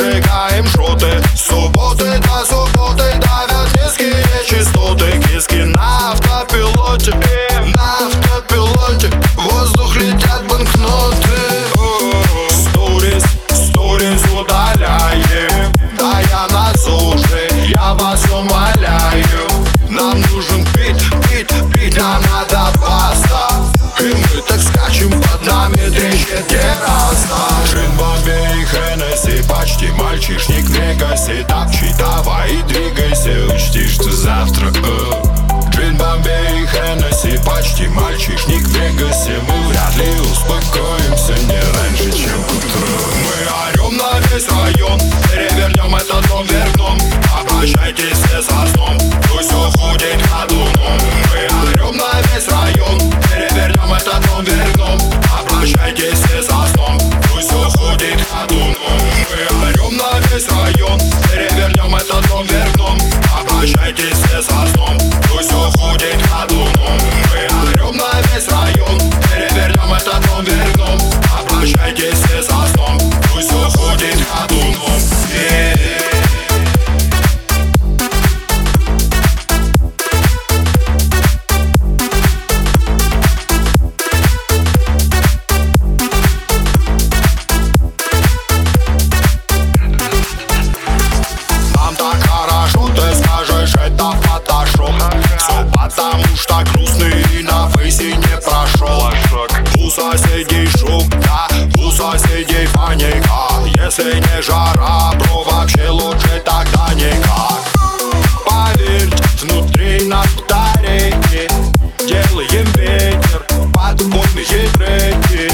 витикаєм шоти субботы суботи до суботи давят низькі частоты, Киски на автопілоті, на автопілоті Воздух летять банкноти Сторіс, сторіс удаляє Да я на суші, я вас умоляю. Нам нужен бит, бит, бит, нам надо паста И мы так скачем, под нами трещит терраса Мальчишник в Вегасе Так, давай, Если не жара, бро, вообще лучше тогда никак. Поверьте, внутри нас батарейки Делаем ветер под модные треки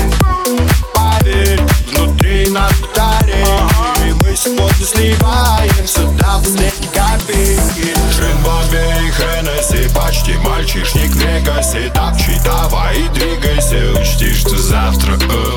Поверь, внутри нас батарейки Мы сегодня сливаемся до последней копейки. Шинбобе и Хеннесси, почти мальчишник в Вегасе. Так, давай и двигайся, учти, что завтра, э,